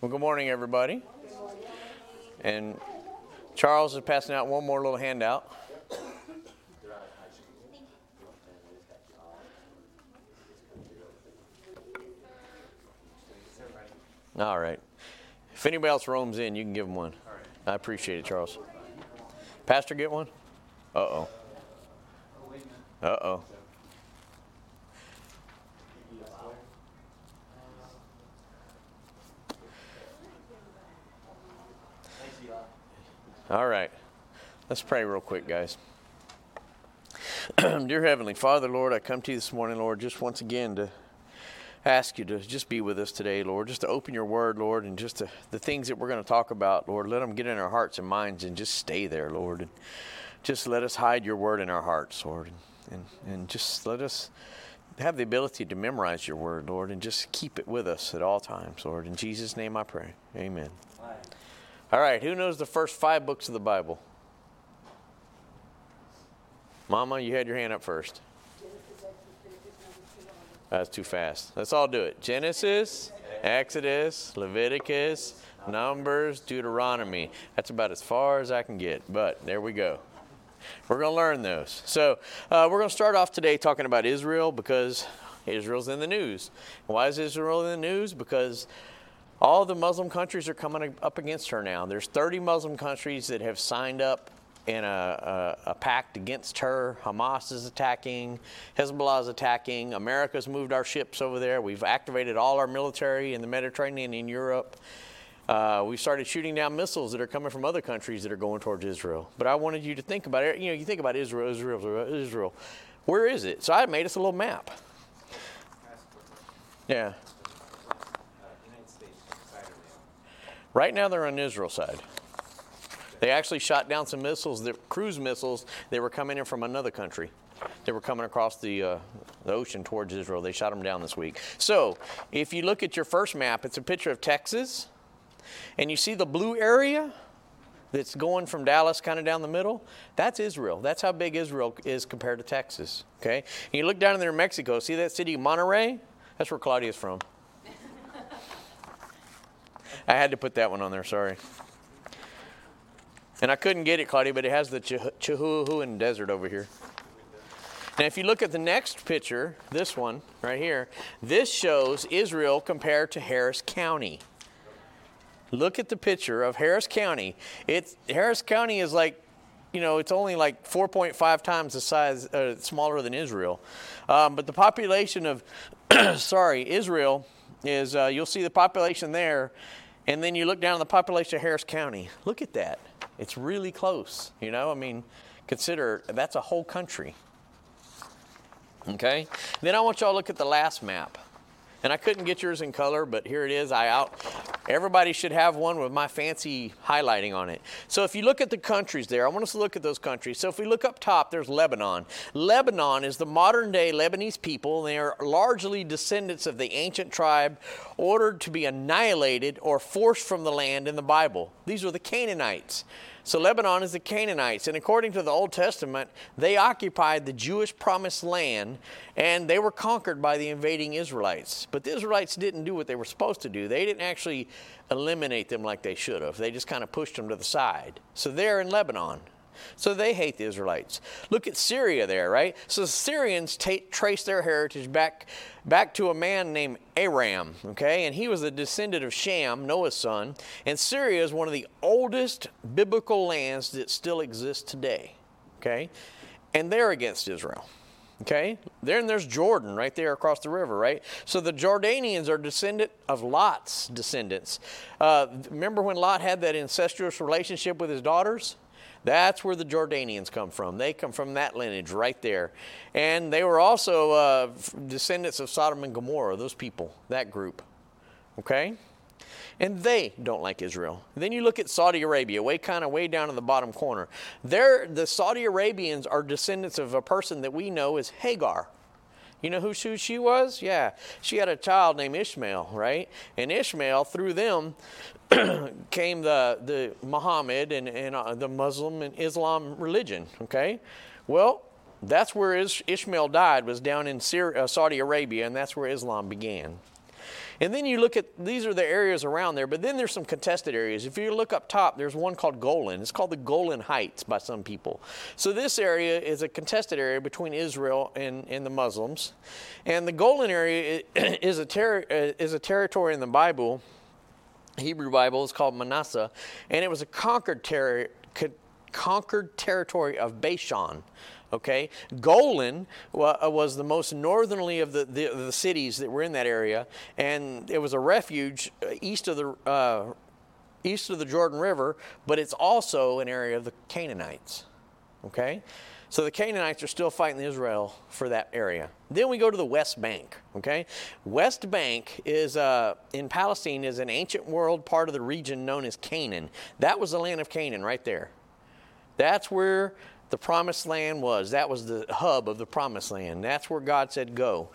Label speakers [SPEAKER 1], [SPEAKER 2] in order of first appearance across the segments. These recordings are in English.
[SPEAKER 1] Well, good morning, everybody. And Charles is passing out one more little handout. All right. If anybody else roams in, you can give them one. I appreciate it, Charles. Pastor, get one? Uh oh. Uh oh. All right. Let's pray real quick, guys. Dear Heavenly Father, Lord, I come to you this morning, Lord, just once again to ask you to just be with us today, Lord, just to open your word, Lord, and just to, the things that we're going to talk about, Lord, let them get in our hearts and minds and just stay there, Lord. And just let us hide your word in our hearts, Lord, and, and, and just let us have the ability to memorize your word, Lord, and just keep it with us at all times, Lord. In Jesus' name I pray. Amen. All right, who knows the first five books of the Bible? Mama, you had your hand up first. That's too fast. Let's all do it. Genesis, Exodus, Leviticus, Numbers, Deuteronomy. That's about as far as I can get, but there we go. We're going to learn those. So, uh, we're going to start off today talking about Israel because Israel's in the news. Why is Israel in the news? Because all the Muslim countries are coming up against her now. There's 30 Muslim countries that have signed up in a, a, a, pact against her. Hamas is attacking, Hezbollah is attacking. America's moved our ships over there. We've activated all our military in the Mediterranean and Europe. Uh, we started shooting down missiles that are coming from other countries that are going towards Israel. But I wanted you to think about it. You know, you think about Israel, Israel, Israel. Where is it? So I made us a little map. Yeah. Right now, they're on Israel side. They actually shot down some missiles, that, cruise missiles, that were coming in from another country. They were coming across the, uh, the ocean towards Israel. They shot them down this week. So, if you look at your first map, it's a picture of Texas, and you see the blue area that's going from Dallas kind of down the middle. That's Israel. That's how big Israel is compared to Texas. Okay? And you look down in there in Mexico, see that city, Monterrey? That's where Claudia's from. I had to put that one on there, sorry. And I couldn't get it, Claudia, but it has the Chihuahuan Desert over here. Now, if you look at the next picture, this one right here, this shows Israel compared to Harris County. Look at the picture of Harris County. It's Harris County is like, you know, it's only like 4.5 times the size, uh, smaller than Israel. Um, but the population of, sorry, Israel is, uh, you'll see the population there and then you look down the population of Harris County. Look at that. It's really close. You know, I mean, consider that's a whole country. Okay? Then I want y'all to look at the last map. And I couldn't get yours in color, but here it is. I out. Everybody should have one with my fancy highlighting on it. So if you look at the countries there, I want us to look at those countries. So if we look up top, there's Lebanon. Lebanon is the modern day Lebanese people. They are largely descendants of the ancient tribe ordered to be annihilated or forced from the land in the Bible. These are the Canaanites. So Lebanon is the Canaanites, and according to the Old Testament, they occupied the Jewish promised land and they were conquered by the invading Israelites. But the Israelites didn't do what they were supposed to do. They didn't actually eliminate them like they should have. They just kind of pushed them to the side. So they're in Lebanon. So they hate the Israelites. Look at Syria there, right? So the Syrians t- trace their heritage back, back to a man named Aram, okay? And he was a descendant of Shem, Noah's son. And Syria is one of the oldest biblical lands that still exists today, okay? And they're against Israel. Okay, then there's Jordan right there across the river, right? So the Jordanians are descendant of Lot's descendants. Uh, remember when Lot had that incestuous relationship with his daughters? That's where the Jordanians come from. They come from that lineage right there. And they were also uh, descendants of Sodom and Gomorrah, those people, that group. Okay? And they don't like Israel. Then you look at Saudi Arabia, way kind of way down in the bottom corner. They're, the Saudi Arabians are descendants of a person that we know as Hagar. You know who she was? Yeah. She had a child named Ishmael, right? And Ishmael, through them, came the, the Muhammad and, and uh, the Muslim and Islam religion, okay? Well, that's where Ishmael died, was down in Syria, uh, Saudi Arabia, and that's where Islam began. And then you look at these are the areas around there, but then there's some contested areas. If you look up top, there's one called Golan. It's called the Golan Heights by some people. So this area is a contested area between Israel and, and the Muslims. And the Golan area is a, ter- uh, is a territory in the Bible. Hebrew Bible is called Manasseh, and it was a conquered, ter- conquered territory of Bashan. Okay, Golan uh, was the most northerly of the, the, the, cities that were in that area, and it was a refuge uh, east of the uh, east of the Jordan River, but it's also an area of the Canaanites. Okay, so the Canaanites are still fighting Israel for that area. Then we go to the West Bank. Okay, West Bank is uh, in Palestine is an ancient world part of the region known as Canaan. That was the land of Canaan right there. That's where the promised land was. That was the hub of the promised land. That's where God said go.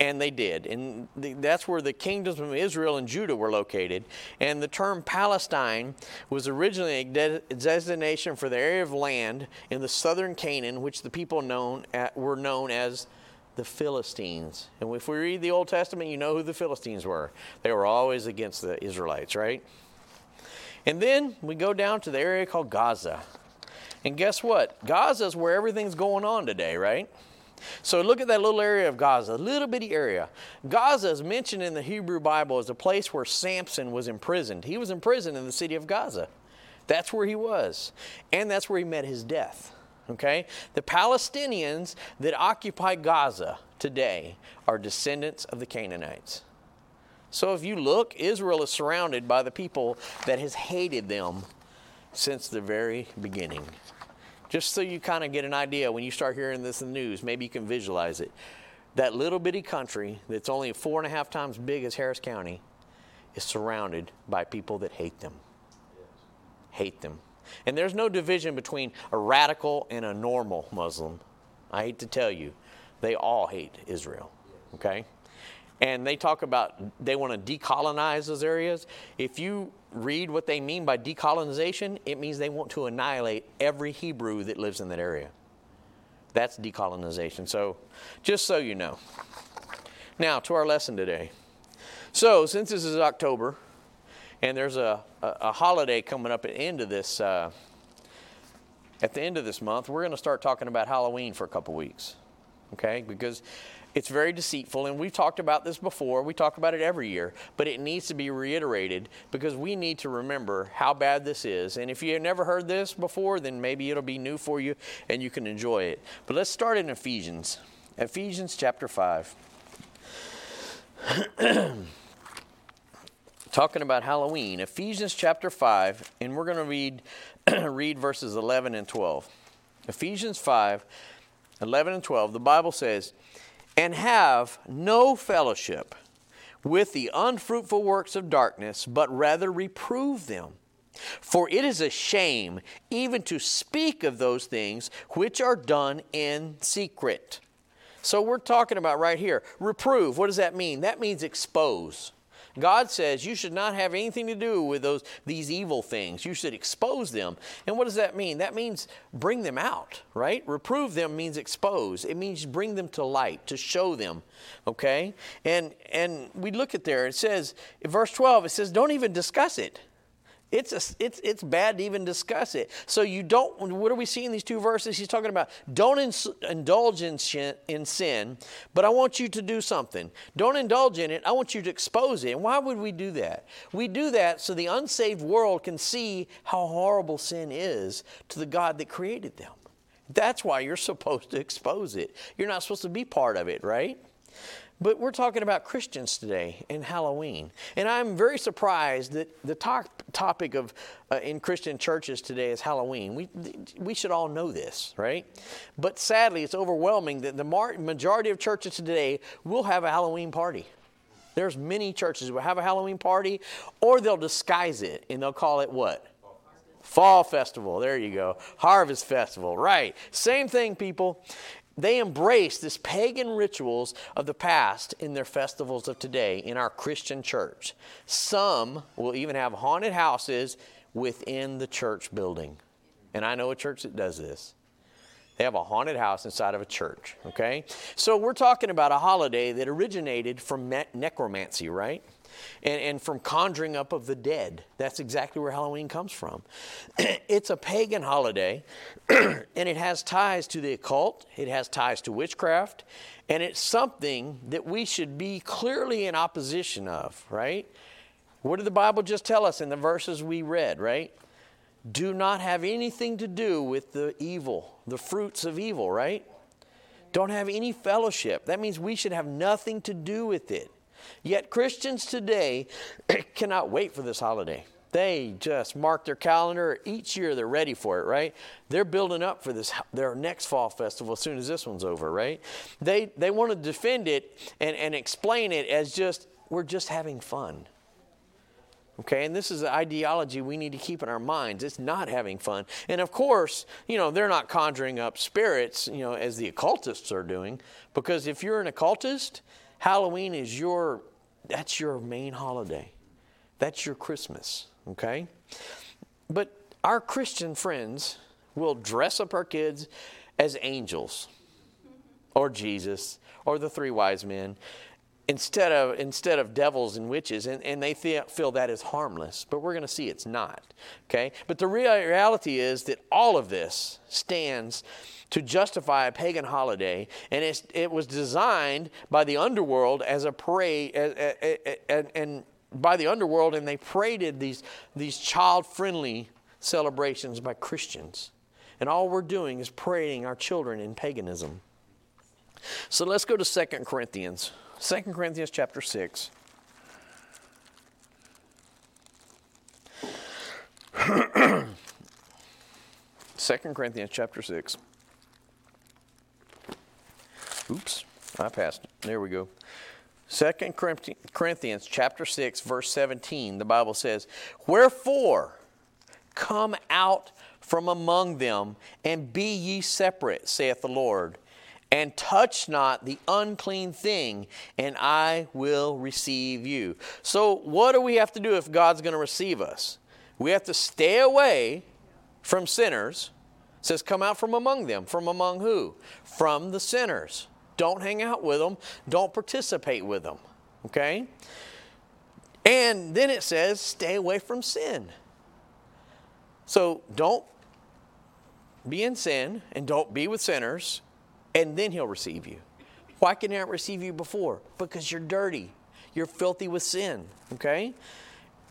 [SPEAKER 1] And they did. And the, that's where the kingdoms of Israel and Judah were located. And the term Palestine was originally a de- designation for the area of land in the southern Canaan, which the people known at, were known as the Philistines. And if we read the Old Testament, you know who the Philistines were. They were always against the Israelites, right? And then we go down to the area called Gaza. And guess what? Gaza is where everything's going on today, right? So look at that little area of Gaza, a little bitty area. Gaza is mentioned in the Hebrew Bible as a place where Samson was imprisoned. He was imprisoned in the city of Gaza. That's where he was. And that's where he met his death. Okay? The Palestinians that occupy Gaza today are descendants of the Canaanites. So if you look, Israel is surrounded by the people that has hated them since the very beginning. Just so you kind of get an idea when you start hearing this in the news, maybe you can visualize it. That little bitty country that's only four and a half times big as Harris County is surrounded by people that hate them. Hate them. And there's no division between a radical and a normal Muslim. I hate to tell you, they all hate Israel. Okay? And they talk about they want to decolonize those areas. If you read what they mean by decolonization, it means they want to annihilate every Hebrew that lives in that area. That's decolonization. So, just so you know. Now, to our lesson today. So, since this is October, and there's a, a, a holiday coming up at the end of this, uh, at the end of this month, we're going to start talking about Halloween for a couple weeks. Okay? Because it's very deceitful, and we've talked about this before. We talk about it every year, but it needs to be reiterated because we need to remember how bad this is. And if you've never heard this before, then maybe it'll be new for you and you can enjoy it. But let's start in Ephesians. Ephesians chapter 5. Talking about Halloween, Ephesians chapter 5, and we're going to read, read verses 11 and 12. Ephesians 5, 11 and 12, the Bible says, and have no fellowship with the unfruitful works of darkness, but rather reprove them. For it is a shame even to speak of those things which are done in secret. So we're talking about right here. Reprove, what does that mean? That means expose. God says you should not have anything to do with those these evil things. You should expose them. And what does that mean? That means bring them out, right? Reprove them means expose. It means bring them to light, to show them. Okay? And and we look at there, it says in verse 12, it says, don't even discuss it. It's, a, it's, it's bad to even discuss it. So you don't, what are we seeing in these two verses? He's talking about don't ins, indulge in, in sin, but I want you to do something. Don't indulge in it. I want you to expose it. And why would we do that? We do that so the unsaved world can see how horrible sin is to the God that created them. That's why you're supposed to expose it. You're not supposed to be part of it, right? But we're talking about Christians today in Halloween. And I'm very surprised that the top, topic of uh, in Christian churches today is Halloween. We, we should all know this, right? But sadly, it's overwhelming that the majority of churches today will have a Halloween party. There's many churches will have a Halloween party, or they'll disguise it and they'll call it what? Fall Festival. There you go. Harvest Festival. Right. Same thing, people they embrace this pagan rituals of the past in their festivals of today in our Christian church. Some will even have haunted houses within the church building. And I know a church that does this. They have a haunted house inside of a church, okay? So we're talking about a holiday that originated from necromancy, right? And, and from conjuring up of the dead. That's exactly where Halloween comes from. it's a pagan holiday, and it has ties to the occult, it has ties to witchcraft, and it's something that we should be clearly in opposition of, right? What did the Bible just tell us in the verses we read, right? Do not have anything to do with the evil, the fruits of evil, right? Don't have any fellowship. That means we should have nothing to do with it. Yet Christians today cannot wait for this holiday. They just mark their calendar. Each year they're ready for it, right? They're building up for this their next fall festival as soon as this one's over, right? They they want to defend it and, and explain it as just we're just having fun. Okay, and this is the ideology we need to keep in our minds. It's not having fun. And of course, you know, they're not conjuring up spirits, you know, as the occultists are doing. Because if you're an occultist, Halloween is your that's your main holiday. That's your Christmas okay? But our Christian friends will dress up our kids as angels or Jesus or the three wise men instead of instead of devils and witches and, and they th- feel that is harmless but we're going to see it's not okay but the real reality is that all of this stands to justify a pagan holiday and it was designed by the underworld as a parade and, and by the underworld and they paraded these, these child friendly celebrations by Christians. And all we're doing is parading our children in paganism. So let's go to 2 Corinthians. 2 Corinthians chapter 6. Second Corinthians chapter 6. Oops, I passed. There we go. Second Corinthians chapter 6 verse 17 the Bible says wherefore come out from among them and be ye separate saith the Lord and touch not the unclean thing and I will receive you. So what do we have to do if God's going to receive us? We have to stay away from sinners. It says come out from among them. From among who? From the sinners. Don't hang out with them. Don't participate with them. Okay? And then it says, stay away from sin. So don't be in sin and don't be with sinners, and then he'll receive you. Why can he not receive you before? Because you're dirty. You're filthy with sin. Okay?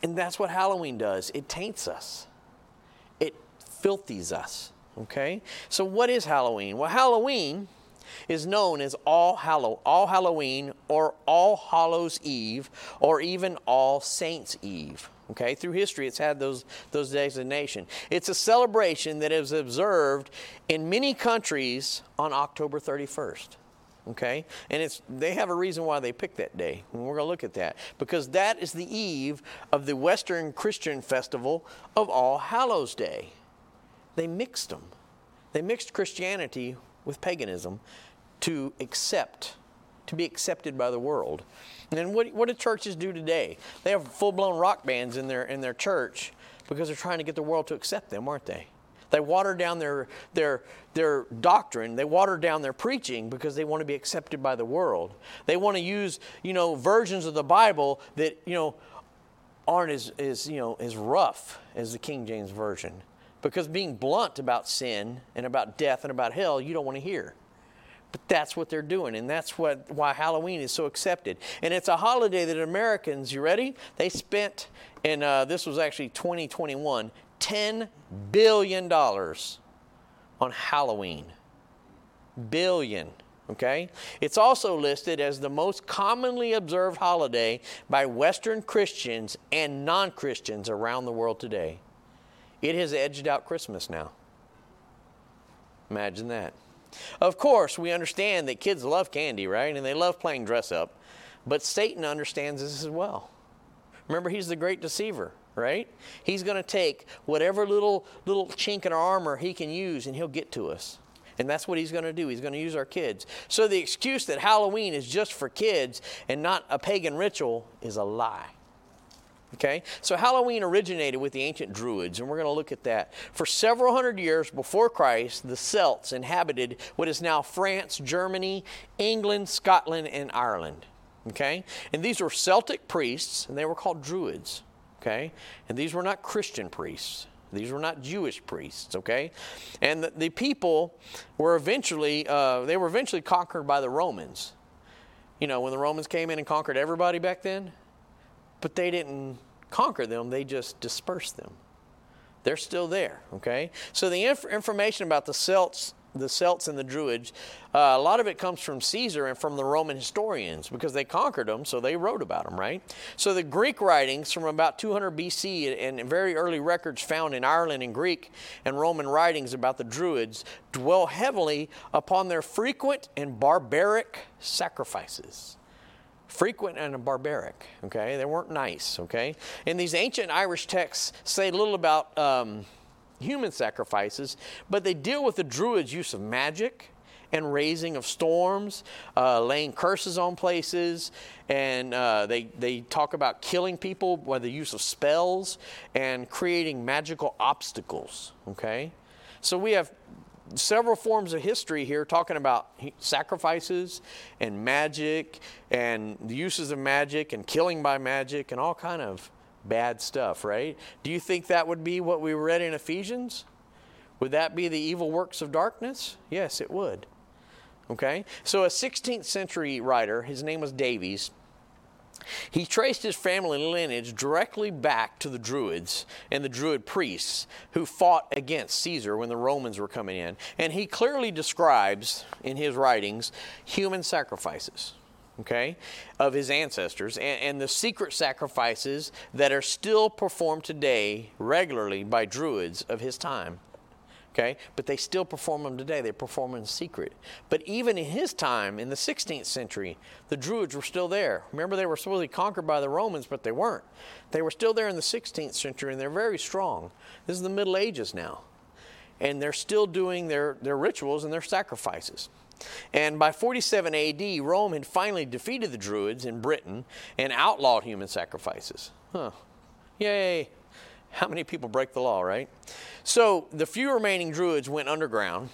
[SPEAKER 1] And that's what Halloween does it taints us, it filthies us. Okay? So, what is Halloween? Well, Halloween is known as All, Hallow, All Halloween or All Hallows Eve or even All Saints Eve. Okay, through history, it's had those, those designation. It's a celebration that is observed in many countries on October 31st. Okay, and it's they have a reason why they picked that day, and we're going to look at that because that is the eve of the Western Christian festival of All Hallows Day. They mixed them. They mixed Christianity with paganism to accept, to be accepted by the world. And what, what do churches do today? They have full blown rock bands in their, in their church because they're trying to get the world to accept them, aren't they? They water down their, their, their doctrine. They water down their preaching because they want to be accepted by the world. They want to use, you know, versions of the Bible that, you know, aren't as, as, you know, as rough as the King James Version. Because being blunt about sin and about death and about hell, you don't want to hear. But that's what they're doing, and that's what why Halloween is so accepted. And it's a holiday that Americans, you ready? They spent, and uh, this was actually 2021, $10 billion on Halloween. Billion. Okay? It's also listed as the most commonly observed holiday by Western Christians and non Christians around the world today. It has edged out Christmas now. Imagine that. Of course, we understand that kids love candy, right? And they love playing dress up. But Satan understands this as well. Remember, he's the great deceiver, right? He's going to take whatever little little chink in our armor he can use and he'll get to us. And that's what he's going to do. He's going to use our kids. So the excuse that Halloween is just for kids and not a pagan ritual is a lie. Okay, so Halloween originated with the ancient Druids, and we're going to look at that. For several hundred years before Christ, the Celts inhabited what is now France, Germany, England, Scotland, and Ireland. Okay, and these were Celtic priests, and they were called Druids. Okay, and these were not Christian priests. These were not Jewish priests, okay? And the, the people were eventually, uh, they were eventually conquered by the Romans. You know, when the Romans came in and conquered everybody back then, but they didn't conquer them, they just dispersed them. They're still there, okay? So the inf- information about the Celts the Celts and the Druids, uh, a lot of it comes from Caesar and from the Roman historians because they conquered them, so they wrote about them, right? So the Greek writings from about 200 BC and very early records found in Ireland in Greek and Roman writings about the Druids dwell heavily upon their frequent and barbaric sacrifices frequent and barbaric. Okay, they weren't nice. Okay, and these ancient Irish texts say little about um, human sacrifices, but they deal with the Druids' use of magic and raising of storms, uh, laying curses on places, and uh, they, they talk about killing people by the use of spells and creating magical obstacles. Okay? So we have several forms of history here talking about sacrifices and magic and the uses of magic and killing by magic and all kind of bad stuff, right? Do you think that would be what we read in Ephesians? Would that be the evil works of darkness? Yes, it would. Okay? So, a 16th century writer, his name was Davies, he traced his family lineage directly back to the Druids and the Druid priests who fought against Caesar when the Romans were coming in. And he clearly describes in his writings human sacrifices okay, of his ancestors, and, and, the secret sacrifices that are still performed today regularly by druids of his time. Okay, but they still perform them today. They perform them in secret. But even in his time, in the 16th century, the Druids were still there. Remember, they were supposedly conquered by the Romans, but they weren't. They were still there in the 16th century, and they're very strong. This is the Middle Ages now. And they're still doing their, their rituals and their sacrifices. And by 47 AD, Rome had finally defeated the Druids in Britain and outlawed human sacrifices. Huh. Yay. How many people break the law, right? So the few remaining Druids went underground.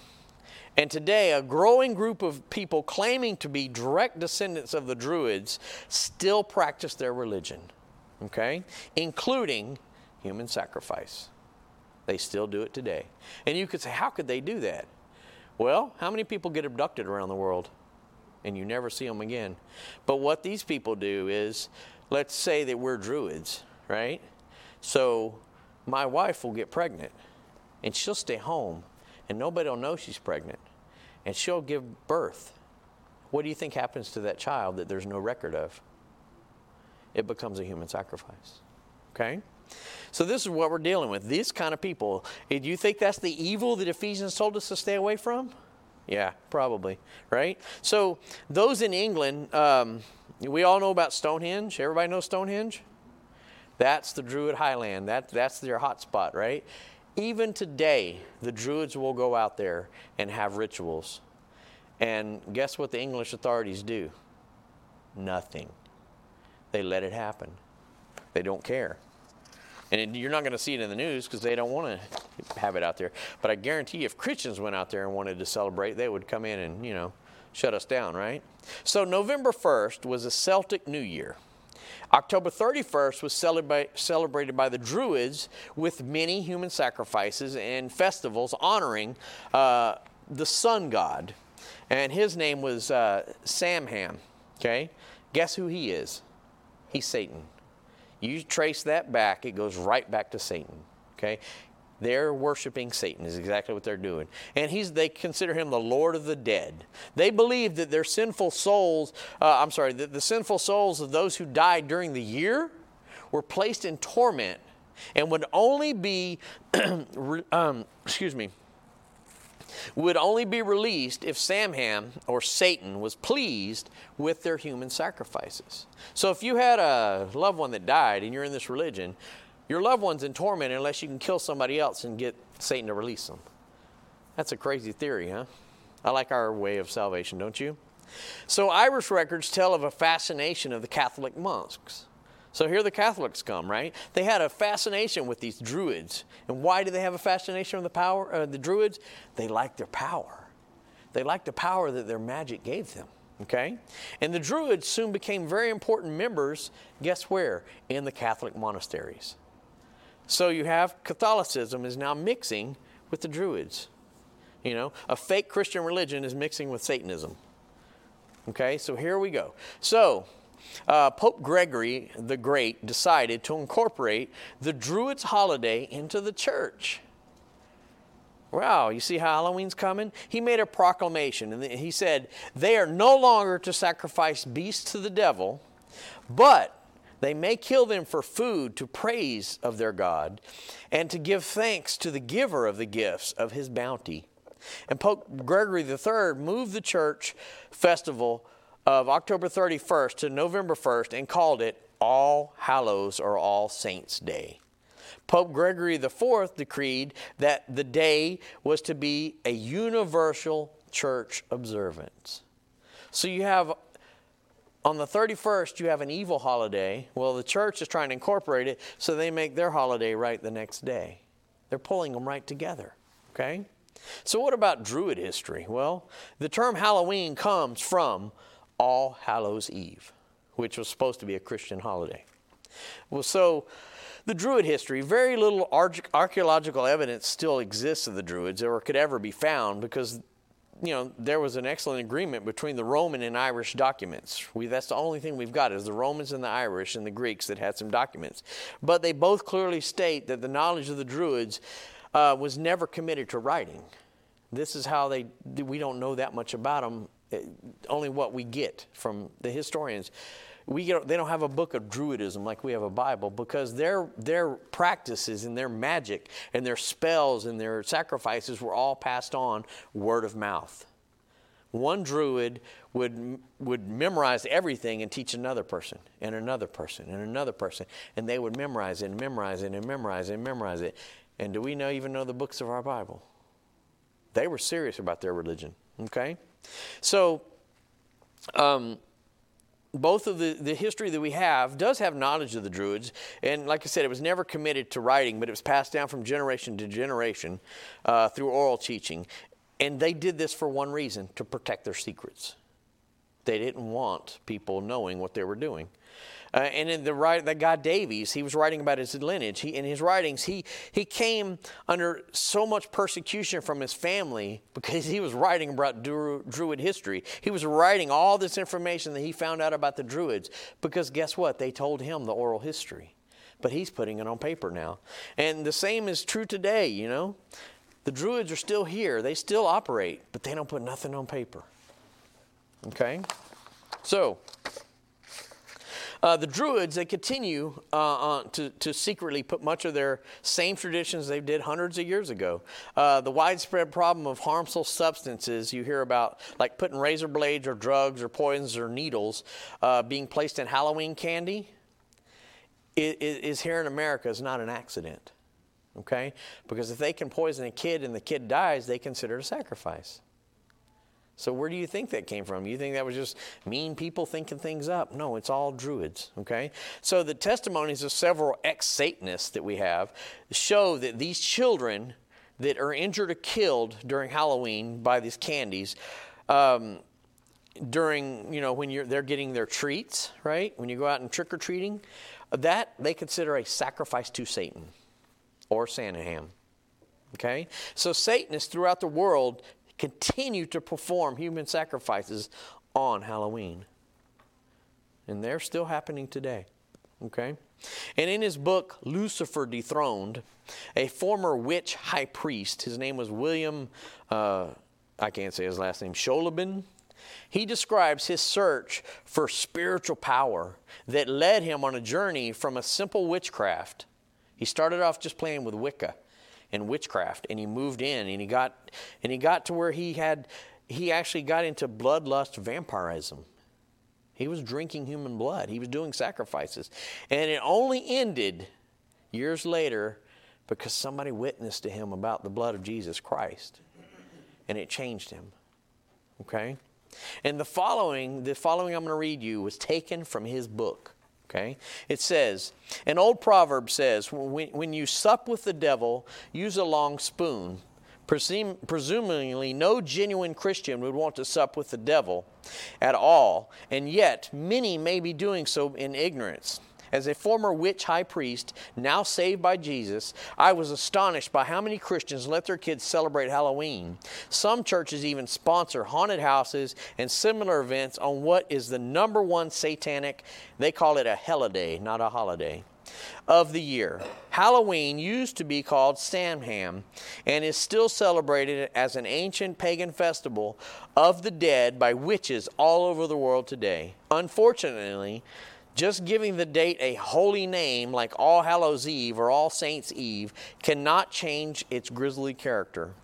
[SPEAKER 1] And today, a growing group of people claiming to be direct descendants of the Druids still practice their religion, okay? Including human sacrifice. They still do it today. And you could say, how could they do that? Well, how many people get abducted around the world and you never see them again? But what these people do is, let's say that we're druids, right? So my wife will get pregnant and she'll stay home and nobody will know she's pregnant and she'll give birth. What do you think happens to that child that there's no record of? It becomes a human sacrifice. Okay? So this is what we're dealing with. These kind of people. Do you think that's the evil that Ephesians told us to stay away from? Yeah, probably. Right. So those in England, um, we all know about Stonehenge. Everybody knows Stonehenge. That's the Druid highland. That that's their hot spot, right? Even today, the Druids will go out there and have rituals. And guess what the English authorities do? Nothing. They let it happen. They don't care. And you're not going to see it in the news because they don't want to have it out there. But I guarantee if Christians went out there and wanted to celebrate, they would come in and, you know, shut us down, right? So November 1st was a Celtic New Year. October 31st was celebrate, celebrated by the Druids with many human sacrifices and festivals honoring uh, the sun god. And his name was uh. Okay? Guess who he is? He's Satan. You trace that back, it goes right back to Satan. Okay? They're worshiping Satan is exactly what they're doing. And he's they consider him the Lord of the dead. They believe that their sinful souls, uh, I'm sorry, that the sinful souls of those who died during the year were placed in torment and would only be, um, excuse me, would only be released if Samhain or Satan was pleased with their human sacrifices. So if you had a loved one that died and you're in this religion, your loved one's in torment unless you can kill somebody else and get Satan to release them. That's a crazy theory, huh? I like our way of salvation, don't you? So Irish records tell of a fascination of the Catholic monks. So here the Catholics come, right? They had a fascination with these Druids. And why do they have a fascination with the power, uh, the Druids? They liked their power. They liked the power that their magic gave them. Okay? And the Druids soon became very important members, guess where? In the Catholic monasteries. So you have Catholicism is now mixing with the Druids. You know, a fake Christian religion is mixing with Satanism. Okay, so here we go. So, uh, Pope Gregory the Great decided to incorporate the Druids' holiday into the church. Wow, you see how Halloween's coming? He made a proclamation and he said, They are no longer to sacrifice beasts to the devil, but they may kill them for food to praise of their God and to give thanks to the giver of the gifts of his bounty. And Pope Gregory III moved the church festival of October 31st to November 1st and called it All Hallows or All Saints Day. Pope Gregory IV decreed that the day was to be a universal church observance. So you have on the 31st, you have an evil holiday. Well, the church is trying to incorporate it, so they make their holiday right the next day. They're pulling them right together, okay? So, what about Druid history? Well, the term Halloween comes from All Hallows Eve, which was supposed to be a Christian holiday. Well, so the Druid history, very little archaeological evidence still exists of the Druids or could ever be found because you know, there was an excellent agreement between the Roman and Irish documents. We, that's the only thing we've got is the Romans and the Irish and the Greeks that had some documents. But they both clearly state that the knowledge of the Druids uh, was never committed to writing. This is how they, we don't know that much about them, eh, only what we get from the historians. We they don't have a book of Druidism like we have a Bible because their, their practices and their magic and their spells and their sacrifices were all passed on word of mouth. One Druid would, would memorize everything and teach another person and another person and another person. And they would memorize it and memorize it and memorize it and memorize it. And do we know, even know the books of our Bible? They were serious about their religion. Okay? So, um, both of the, the history that we have does have knowledge of the Druids. And like I said, it was never committed to writing, but it was passed down from generation to generation uh, through oral teaching. And they did this for one reason to protect their secrets. They didn't want people knowing what they were doing. Uh, and in the right, that guy Davies, he was writing about his lineage. He, in his writings, he, he came under so much persecution from his family because he was writing about Druid history. He was writing all this information that he found out about the Druids because guess what? They told him the oral history. But he's putting it on paper now. And the same is true today, you know. The Druids are still here, they still operate, but they don't put nothing on paper. Okay? So, uh, the Druids, they continue uh, uh, to, to secretly put much of their same traditions they did hundreds of years ago. Uh, the widespread problem of harmful substances you hear about, like putting razor blades or drugs or poisons or needles uh, being placed in Halloween candy, is, is here in America is not an accident. Okay? Because if they can poison a kid and the kid dies, they consider it a sacrifice. So where do you think that came from? You think that was just mean people thinking things up? No, it's all druids, okay? So the testimonies of several ex-Satanists that we have show that these children that are injured or killed during Halloween by these candies, um, during, you know, when you're, they're getting their treats, right? When you go out and trick-or-treating, that they consider a sacrifice to Satan or Santa Ham. Okay? So Satanists throughout the world continue to perform human sacrifices on Halloween. And they're still happening today. Okay? And in his book, Lucifer Dethroned, a former witch high priest, his name was William, uh, I can't say his last name, Schnoebelen, he describes his search for spiritual power that led him on a journey from a simple witchcraft. He started off just playing with Wicca and witchcraft and he moved in and he got and he got to where he had he actually got into bloodlust vampirism. He was drinking human blood. He was doing sacrifices. And it only ended years later because somebody witnessed to him about the blood of jesus christ and it changed him okay? And the following the following i'm going to read you was taken from his book Okay? It says, an old proverb says, when, when you sup with the devil, use a long spoon. Presum- presumably, no genuine Christian would want to sup with the devil at all, and yet many may be doing so in ignorance. As a former witch high priest, now saved by Jesus, I was astonished by how many Christians let their kids celebrate Halloween. Some churches even sponsor haunted houses and similar events on what is the number one satanic, they call it a holiday, not a holiday of the year. Halloween used to be called Samhain and is still celebrated as an ancient pagan festival of the dead by witches all over the world today. Unfortunately, just giving the date a holy name like All Hallows Eve or All Saints Eve cannot change its grisly character.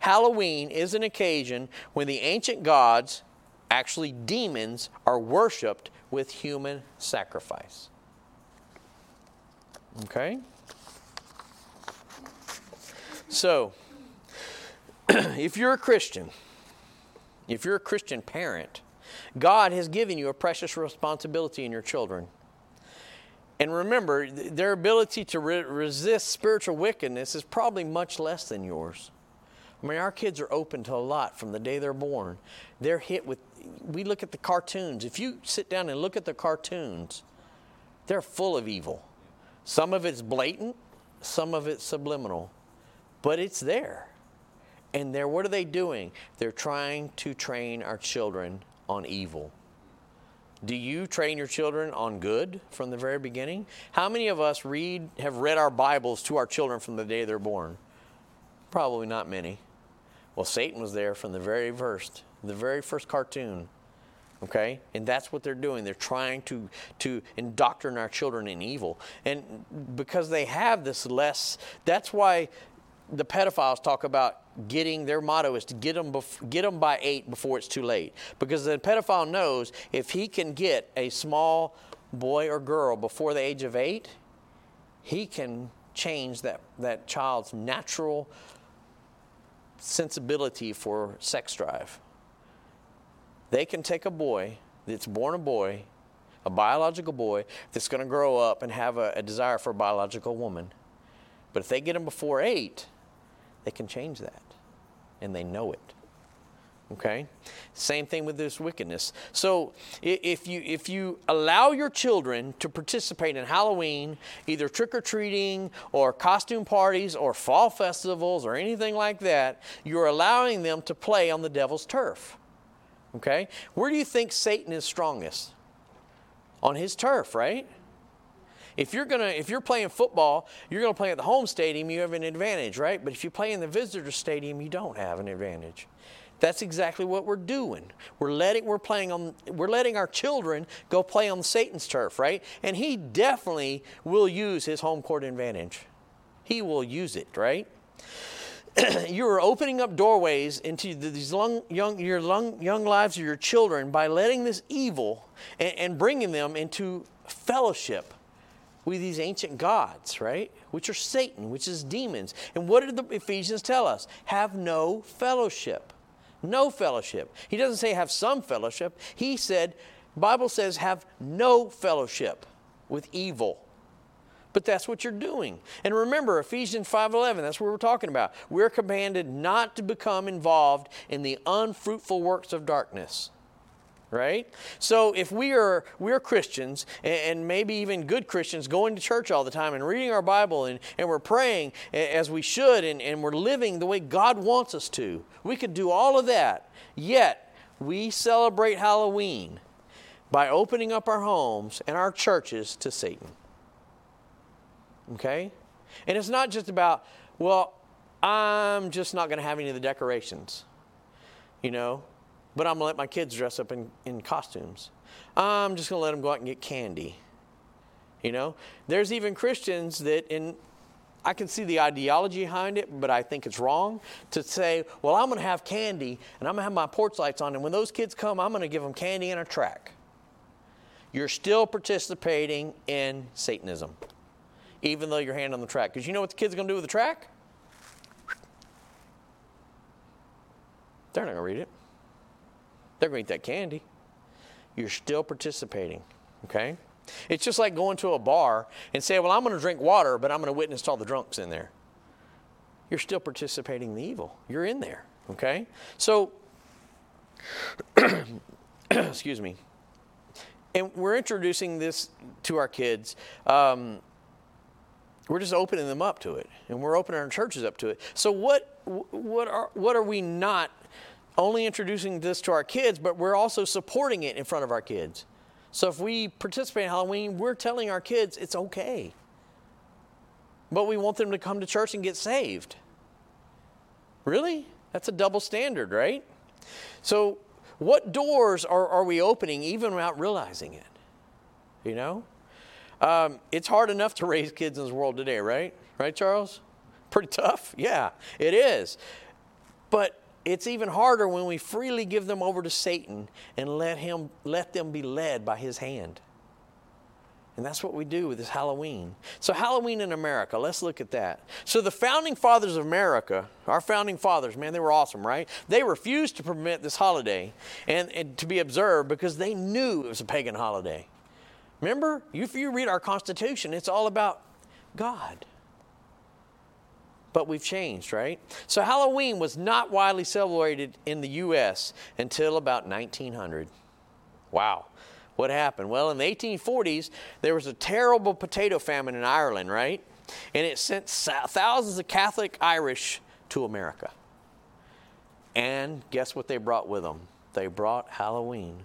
[SPEAKER 1] Halloween is an occasion when the ancient gods, actually demons, are worshiped with human sacrifice. Okay? So, if you're a Christian, if you're a Christian parent, God has given you a precious responsibility in your children. And remember, their ability to re- resist spiritual wickedness is probably much less than yours. I mean, our kids are open to a lot from the day they're born. They're hit with, we look at the cartoons. If you sit down and look at the cartoons, they're full of evil. Some of it's blatant, some of it's subliminal, but it's there. And they're, what are they doing? They're trying to train our children on evil. Do you train your children on good from the very beginning? How many of us read have read our Bibles to our children from the day they're born? Probably not many. Well, Satan was there from the very first, the very first cartoon. Okay? And that's what they're doing. They're trying to to indoctrinate our children in evil. And because they have this less that's why the pedophiles talk about getting their motto is to get them bef- get them by eight before it's too late. Because the pedophile knows if he can get a small boy or girl before the age of eight he can change that that child's natural sensibility for sex drive. They can take a boy that's born a boy a biological boy that's going to grow up and have a, a desire for a biological woman. But if they get them before eight they can change that. And they know it. Okay? Same thing with this wickedness. So if you if you allow your children to participate in Halloween, either trick or treating or costume parties or fall festivals or anything like that, you're allowing them to play on the devil's turf. Okay? Where do you think Satan is strongest? On his turf, right? If you're gonna, if you're playing football, you're gonna play at the home stadium. You have an advantage, right? But if you play in the visitor stadium, you don't have an advantage. That's exactly what we're doing. We're letting we're playing on we're letting our children go play on Satan's turf, right? And he definitely will use his home court advantage. He will use it, right? you are opening up doorways into these long, young, your long, young lives of your children by letting this evil and, and bringing them into fellowship with these ancient gods, right? Which are Satan, which is demons. And what did the Ephesians tell us? Have no fellowship. No fellowship. He doesn't say have some fellowship. He said, Bible says have no fellowship with evil. But that's what you're doing. And remember Ephesians 5:11, that's what we're talking about. We're commanded not to become involved in the unfruitful works of darkness right? So if we are we're Christians and maybe even good Christians going to church all the time and reading our Bible and, and we're praying as we should and, and we're living the way God wants us to, we could do all of that. Yet we celebrate Halloween by opening up our homes and our churches to Satan. Okay? And it's not just about, well, I'm just not going to have any of the decorations. You know, but I'm going to let my kids dress up in, in costumes. I'm just going to let them go out and get candy. You know, there's even Christians that, in I can see the ideology behind it, but I think it's wrong to say, well, I'm going to have candy and I'm going to have my porch lights on, and when those kids come, I'm going to give them candy and a track. You're still participating in Satanism, even though you're hand on the track. Because you know what the kids are going to do with the track? They're not going to read it. They're going to eat that candy. You're still participating, okay? It's just like going to a bar and say, Well, I'm going to drink water, but I'm going to witness all the drunks in there. You're still participating in the evil. You're in there. Okay? So, excuse me. And we're introducing this to our kids. Um, we're just opening them up to it, and we're opening our churches up to it. So, what, what, are, what are we not only introducing this to our kids, but we're also supporting it in front of our kids? So, if we participate in Halloween, we're telling our kids it's okay. But we want them to come to church and get saved. Really? That's a double standard, right? So, what doors are, are we opening even without realizing it? You know? Um, it's hard enough to raise kids in this world today, right? Right, Charles? Pretty tough? Yeah, it is. But it's even harder when we freely give them over to Satan and let him let them be led by his hand. And that's what we do with this Halloween. So, Halloween in America, let's look at that. So, the founding fathers of America, our founding fathers, man, they were awesome, right? They refused to permit this holiday and, and to be observed because they knew it was a pagan holiday. Remember, if you read our Constitution, it's all about God. But we've changed, right? So Halloween was not widely celebrated in the U.S. until about 1900. Wow. What happened? Well, in the 1840s, there was a terrible potato famine in Ireland, right? And it sent thousands of Catholic Irish to America. And guess what they brought with them? They brought Halloween.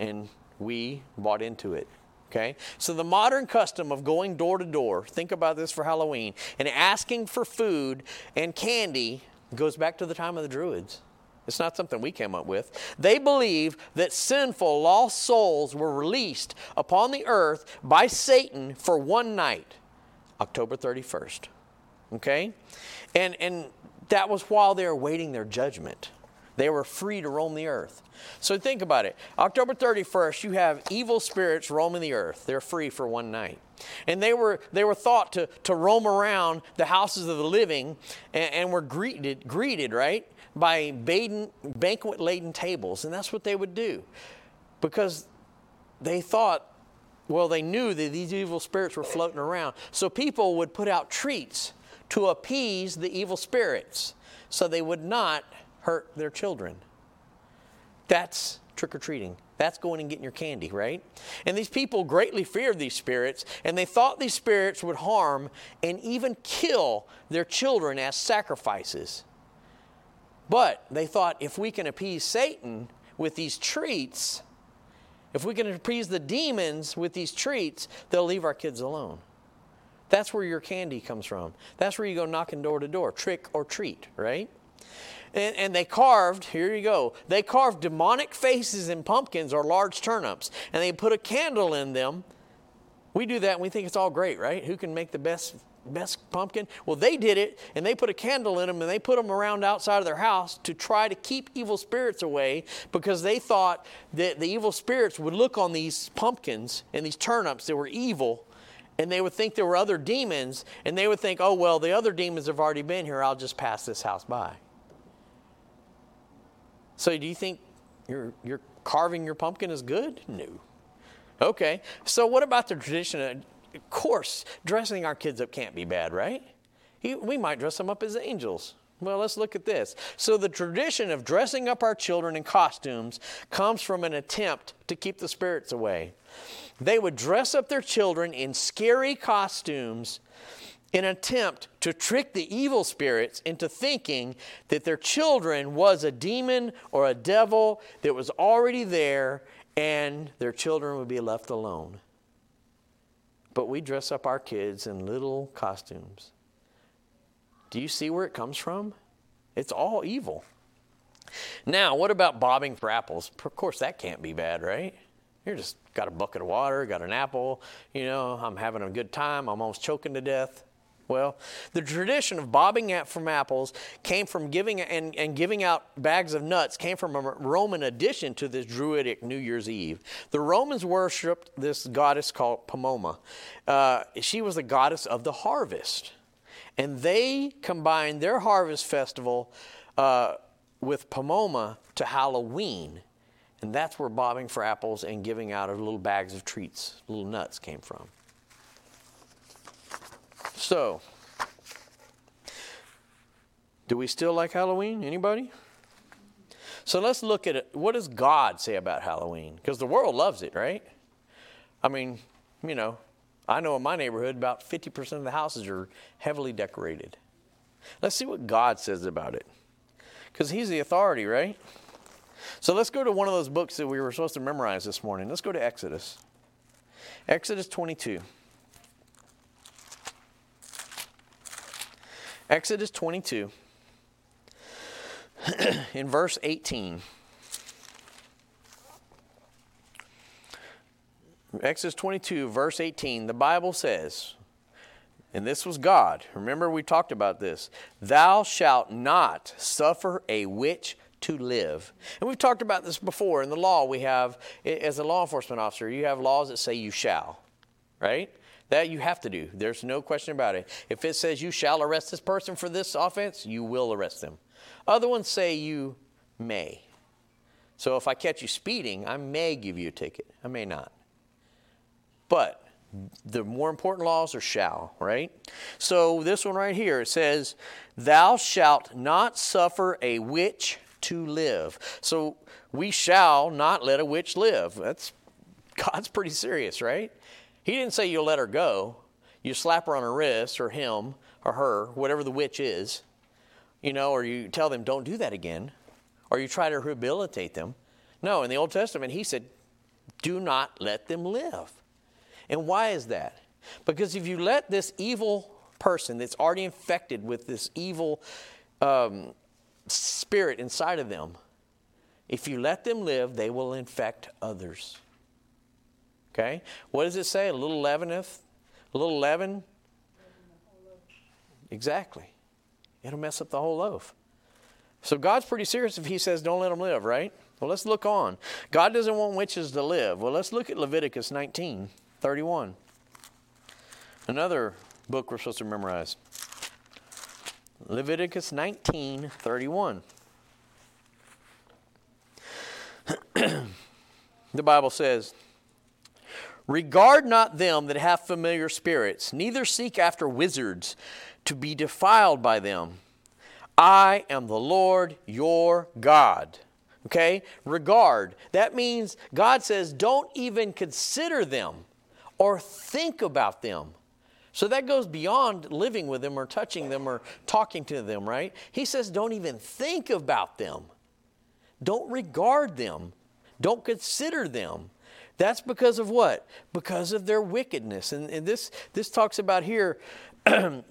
[SPEAKER 1] And we bought into it. Okay? So the modern custom of going door to door, think about this for Halloween, and asking for food and candy goes back to the time of the Druids. It's not something we came up with. They believe that sinful, lost souls were released upon the earth by Satan for one night, October 31st. Okay? And, and that was while they were waiting their judgment. They were free to roam the earth. So think about it. October 31st, you have evil spirits roaming the earth. They're free for one night. And they were, they were thought to, to roam around the houses of the living and, and were greeted, greeted, right, by banquet laden tables. And that's what they would do because they thought, well, they knew that these evil spirits were floating around. So people would put out treats to appease the evil spirits so they would not hurt their children. That's trick or treating. That's going and getting your candy, right? And these people greatly feared these spirits, and they thought these spirits would harm and even kill their children as sacrifices. But they thought if we can appease Satan with these treats, if we can appease the demons with these treats, they'll leave our kids alone. That's where your candy comes from. That's where you go knocking door to door, trick or treat, right? And, and, they carved, here you go, they carved demonic faces in pumpkins or large turnips, and they put a candle in them. We do that and we think it's all great, right? Who can make the best best pumpkin? Well, they did it, and they put a candle in them, and they put them around outside of their house to try to keep evil spirits away because they thought that the evil spirits would look on these pumpkins and these turnips that were evil, and they would think there were other demons, and they would think, oh, well, the other demons have already been here, I'll just pass this house by. So do you think you're, carving your pumpkin is good? No. Okay. So what about the tradition? Of, course, dressing our kids up can't be bad, right? We might dress them up as angels. Well, let's look at this. So, the tradition of dressing up our children in costumes comes from an attempt to keep the spirits away. They would dress up their children in scary costumes an attempt to trick the evil spirits into thinking that their children was a demon or a devil that was already there and their children would be left alone. But we dress up our kids in little costumes. Do you see where it comes from? It's all evil. Now, what about bobbing for apples? Of course, that can't be bad, right? You're just got a bucket of water, got an apple, you know, I'm having a good time, I'm almost choking to death. Well, the tradition of bobbing at from apples came from giving and, and giving out bags of nuts came from a Roman addition to this Druidic New Year's Eve. The Romans worshipped this goddess called Pomona. Uh, she was the goddess of the harvest, and they combined their harvest festival uh, with Pomona to Halloween. And that's where bobbing for apples and giving out of little bags of treats, little nuts came from. So, do we still like Halloween? Anybody? So let's look at it. What does God say about Halloween? Because the world loves it, right? I mean, you know, I know in my neighborhood about 50% of the houses are heavily decorated. Let's see what God says about it. Because He's the authority, right? So let's go to one of those books that we were supposed to memorize this morning. Let's go to Exodus. Exodus 22. Exodus 22, in verse 18. Exodus 22, verse 18, the Bible says, and this was God. Remember, we talked about this. Thou shalt not suffer a witch to live. And we've talked about this before. In the law, we have, as a law enforcement officer, you have laws that say you shall, right? That you have to do. There's no question about it. If it says you shall arrest this person for this offense, you will arrest them. Other ones say you may. So if I catch you speeding, I may give you a ticket. I may not. But the more important laws are shall, right? So this one right here, it says, Thou shalt not suffer a witch to live. So we shall not let a witch live. That's God's pretty serious, right? He didn't say you'll let her go. You slap her on her wrist or him or her, whatever the witch is, you know, or you tell them don't do that again, or you try to rehabilitate them. No, in the Old Testament, he said, do not let them live. And why is that? Because if you let this evil person that's already infected with this evil um, spirit inside of them, if you let them live, they will infect others. Okay? What does it say? A little leaveneth? A little leaven? Exactly. It'll mess up the whole loaf. So God's pretty serious if He says, don't let them live, right? Well, let's look on. God doesn't want witches to live. Well, let's look at Leviticus 19 31. Another book we're supposed to memorize. Leviticus 19 31. the Bible says, Regard not them that have familiar spirits, neither seek after wizards to be defiled by them. I am the Lord your God. Okay? Regard. That means God says, don't even consider them or think about them. So that goes beyond living with them or touching them or talking to them, right? He says, don't even think about them. Don't regard them. Don't consider them. That's because of what? Because of their wickedness. And, and this, this talks about here, um,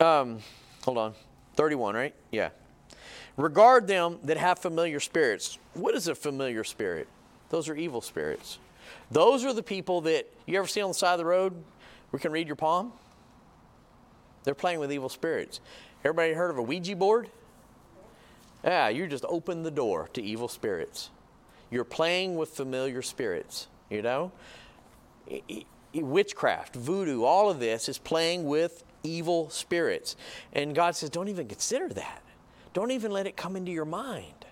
[SPEAKER 1] hold on, 31, right? Yeah. Regard them that have familiar spirits. What is a familiar spirit? Those are evil spirits. Those are the people that you ever see on the side of the road we can read your palm? They're playing with evil spirits. Everybody heard of a Ouija board? Yeah, you just open the door to evil spirits. You're playing with familiar spirits, you know? Witchcraft, voodoo, all of this is playing with evil spirits. And God says, don't even consider that. Don't even let it come into your mind,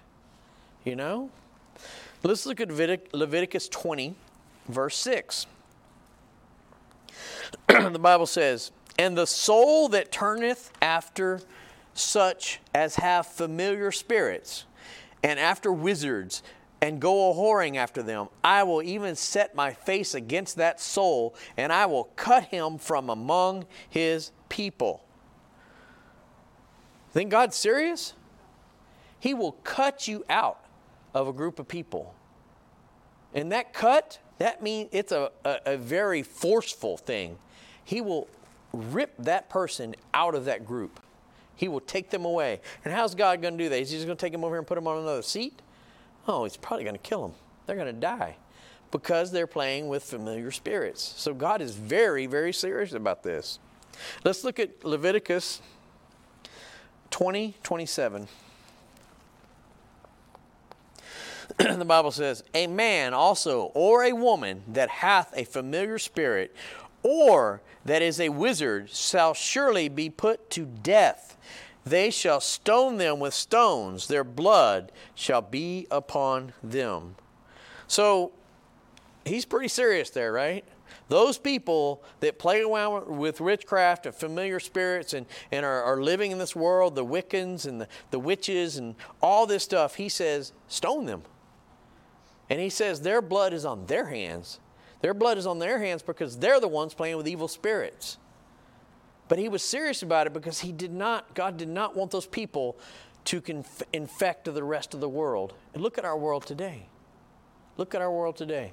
[SPEAKER 1] you know? Let's look at Leviticus 20, verse 6. the Bible says, And the soul that turneth after such as have familiar spirits, and after wizards, and go a whoring after them, I will even set my face against that soul, and I will cut him from among his people. Think God's serious? He will cut you out of a group of people. And that cut, that means it's a, a, a very forceful thing. He will rip that person out of that group. He will take them away. And how's God going to do that? Is he just going to take them over here and put them on another seat? Oh, he's probably going to kill them. They're going to die because they're playing with familiar spirits. So God is very, very serious about this. Let's look at Leviticus 20, 27. the Bible says, A man also, or a woman that hath a familiar spirit, or that is a wizard, shall surely be put to death. They shall stone them with stones, their blood shall be upon them. So he's pretty serious there, right? Those people that play around with witchcraft and familiar spirits and, and are, are living in this world, the Wiccans and the, the witches and all this stuff, he says, stone them. And he says their blood is on their hands. Their blood is on their hands because they're the ones playing with evil spirits. But he was serious about it because he did not, God did not want those people to conf- infect the rest of the world. And look at our world today. Look at our world today.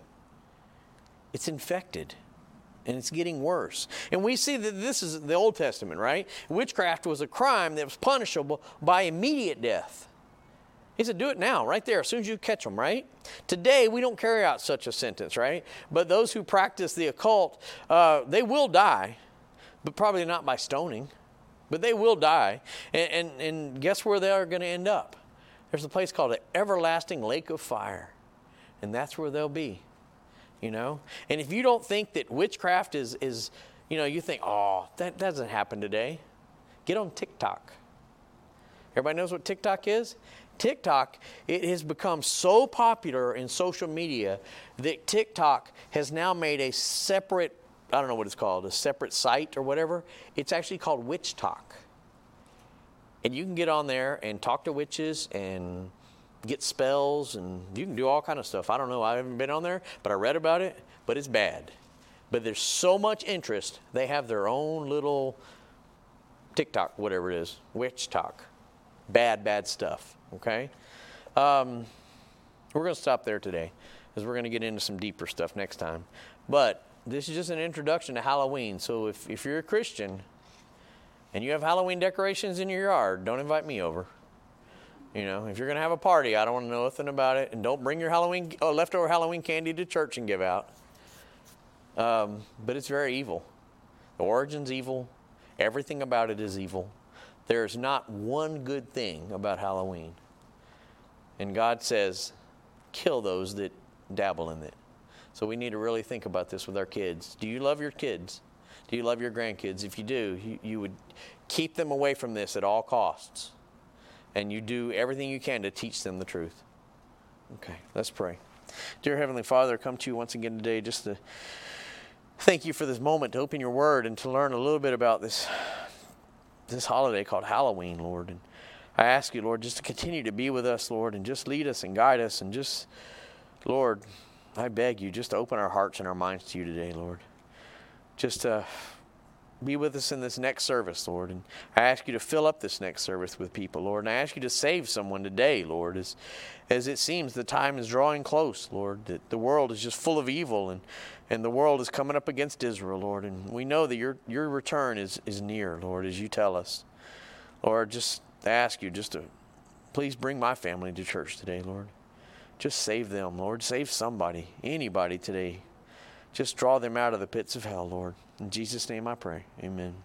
[SPEAKER 1] It's infected and it's getting worse. And we see that this is the Old Testament, right? Witchcraft was a crime that was punishable by immediate death. He said, do it now, right there, as soon as you catch them, right? Today, we don't carry out such a sentence, right? But those who practice the occult, uh, they will die, but probably not by stoning. But they will die. And, and, and guess where they are going to end up? There's a place called an everlasting lake of fire. And that's where they'll be you know? And if you don't think that witchcraft is, is you know, you think, oh, that doesn't happen today, get on TikTok. Everybody knows what TikTok is? TikTok, it has become so popular in social media that TikTok has now made a separate, I don't know what it's called, a separate site or whatever. It's actually called WitchTok. And you can get on there and talk to witches and get spells and you can do all kind of stuff. I don't know. I haven't been on there, but I read about it, but it's bad. But there's so much interest. They have their own little TikTok, whatever it is, WitchTok. Bad, bad stuff. Okay? Um, we're going to stop there today because we're going to get into some deeper stuff next time. But this is just an introduction to Halloween. So if, if you're a Christian and you have Halloween decorations in your yard, don't invite me over. You know, if you're going to have a party, I don't want to know nothing about it. And don't bring your Halloween oh, leftover Halloween candy to church and give out. Um, but it's very evil. The origin's evil. Everything about it is evil. There's not one good thing about Halloween. And God says, kill those that dabble in it. So we need to really think about this with our kids. Do you love your kids? Do you love your grandkids? If you do, you, you would keep them away from this at all costs and you do everything you can to teach them the truth. Okay, let's pray. Dear Heavenly Father, I come to you once again today just to thank you for this moment to open your word and to learn a little bit about this this holiday called Halloween, Lord. And I ask you, Lord, just to continue to be with us, Lord, and just lead us and guide us and just Lord, I beg you just open our hearts and our minds to you today, Lord. Just uh be with us in this next service, Lord. And I ask you to fill up this next service with people, Lord. And I ask you to save someone today, Lord, as, as it seems the time is drawing close, Lord, that the world is just full of evil and, and the world is coming up against Israel, Lord. And we know that your, your return is, is near, Lord, as you tell us. Lord, just ask you just to please bring my family to church today, Lord. Just save them, Lord. Save somebody, anybody today just draw them out of the pits of hell, Lord. In Jesus' name I pray. Amen.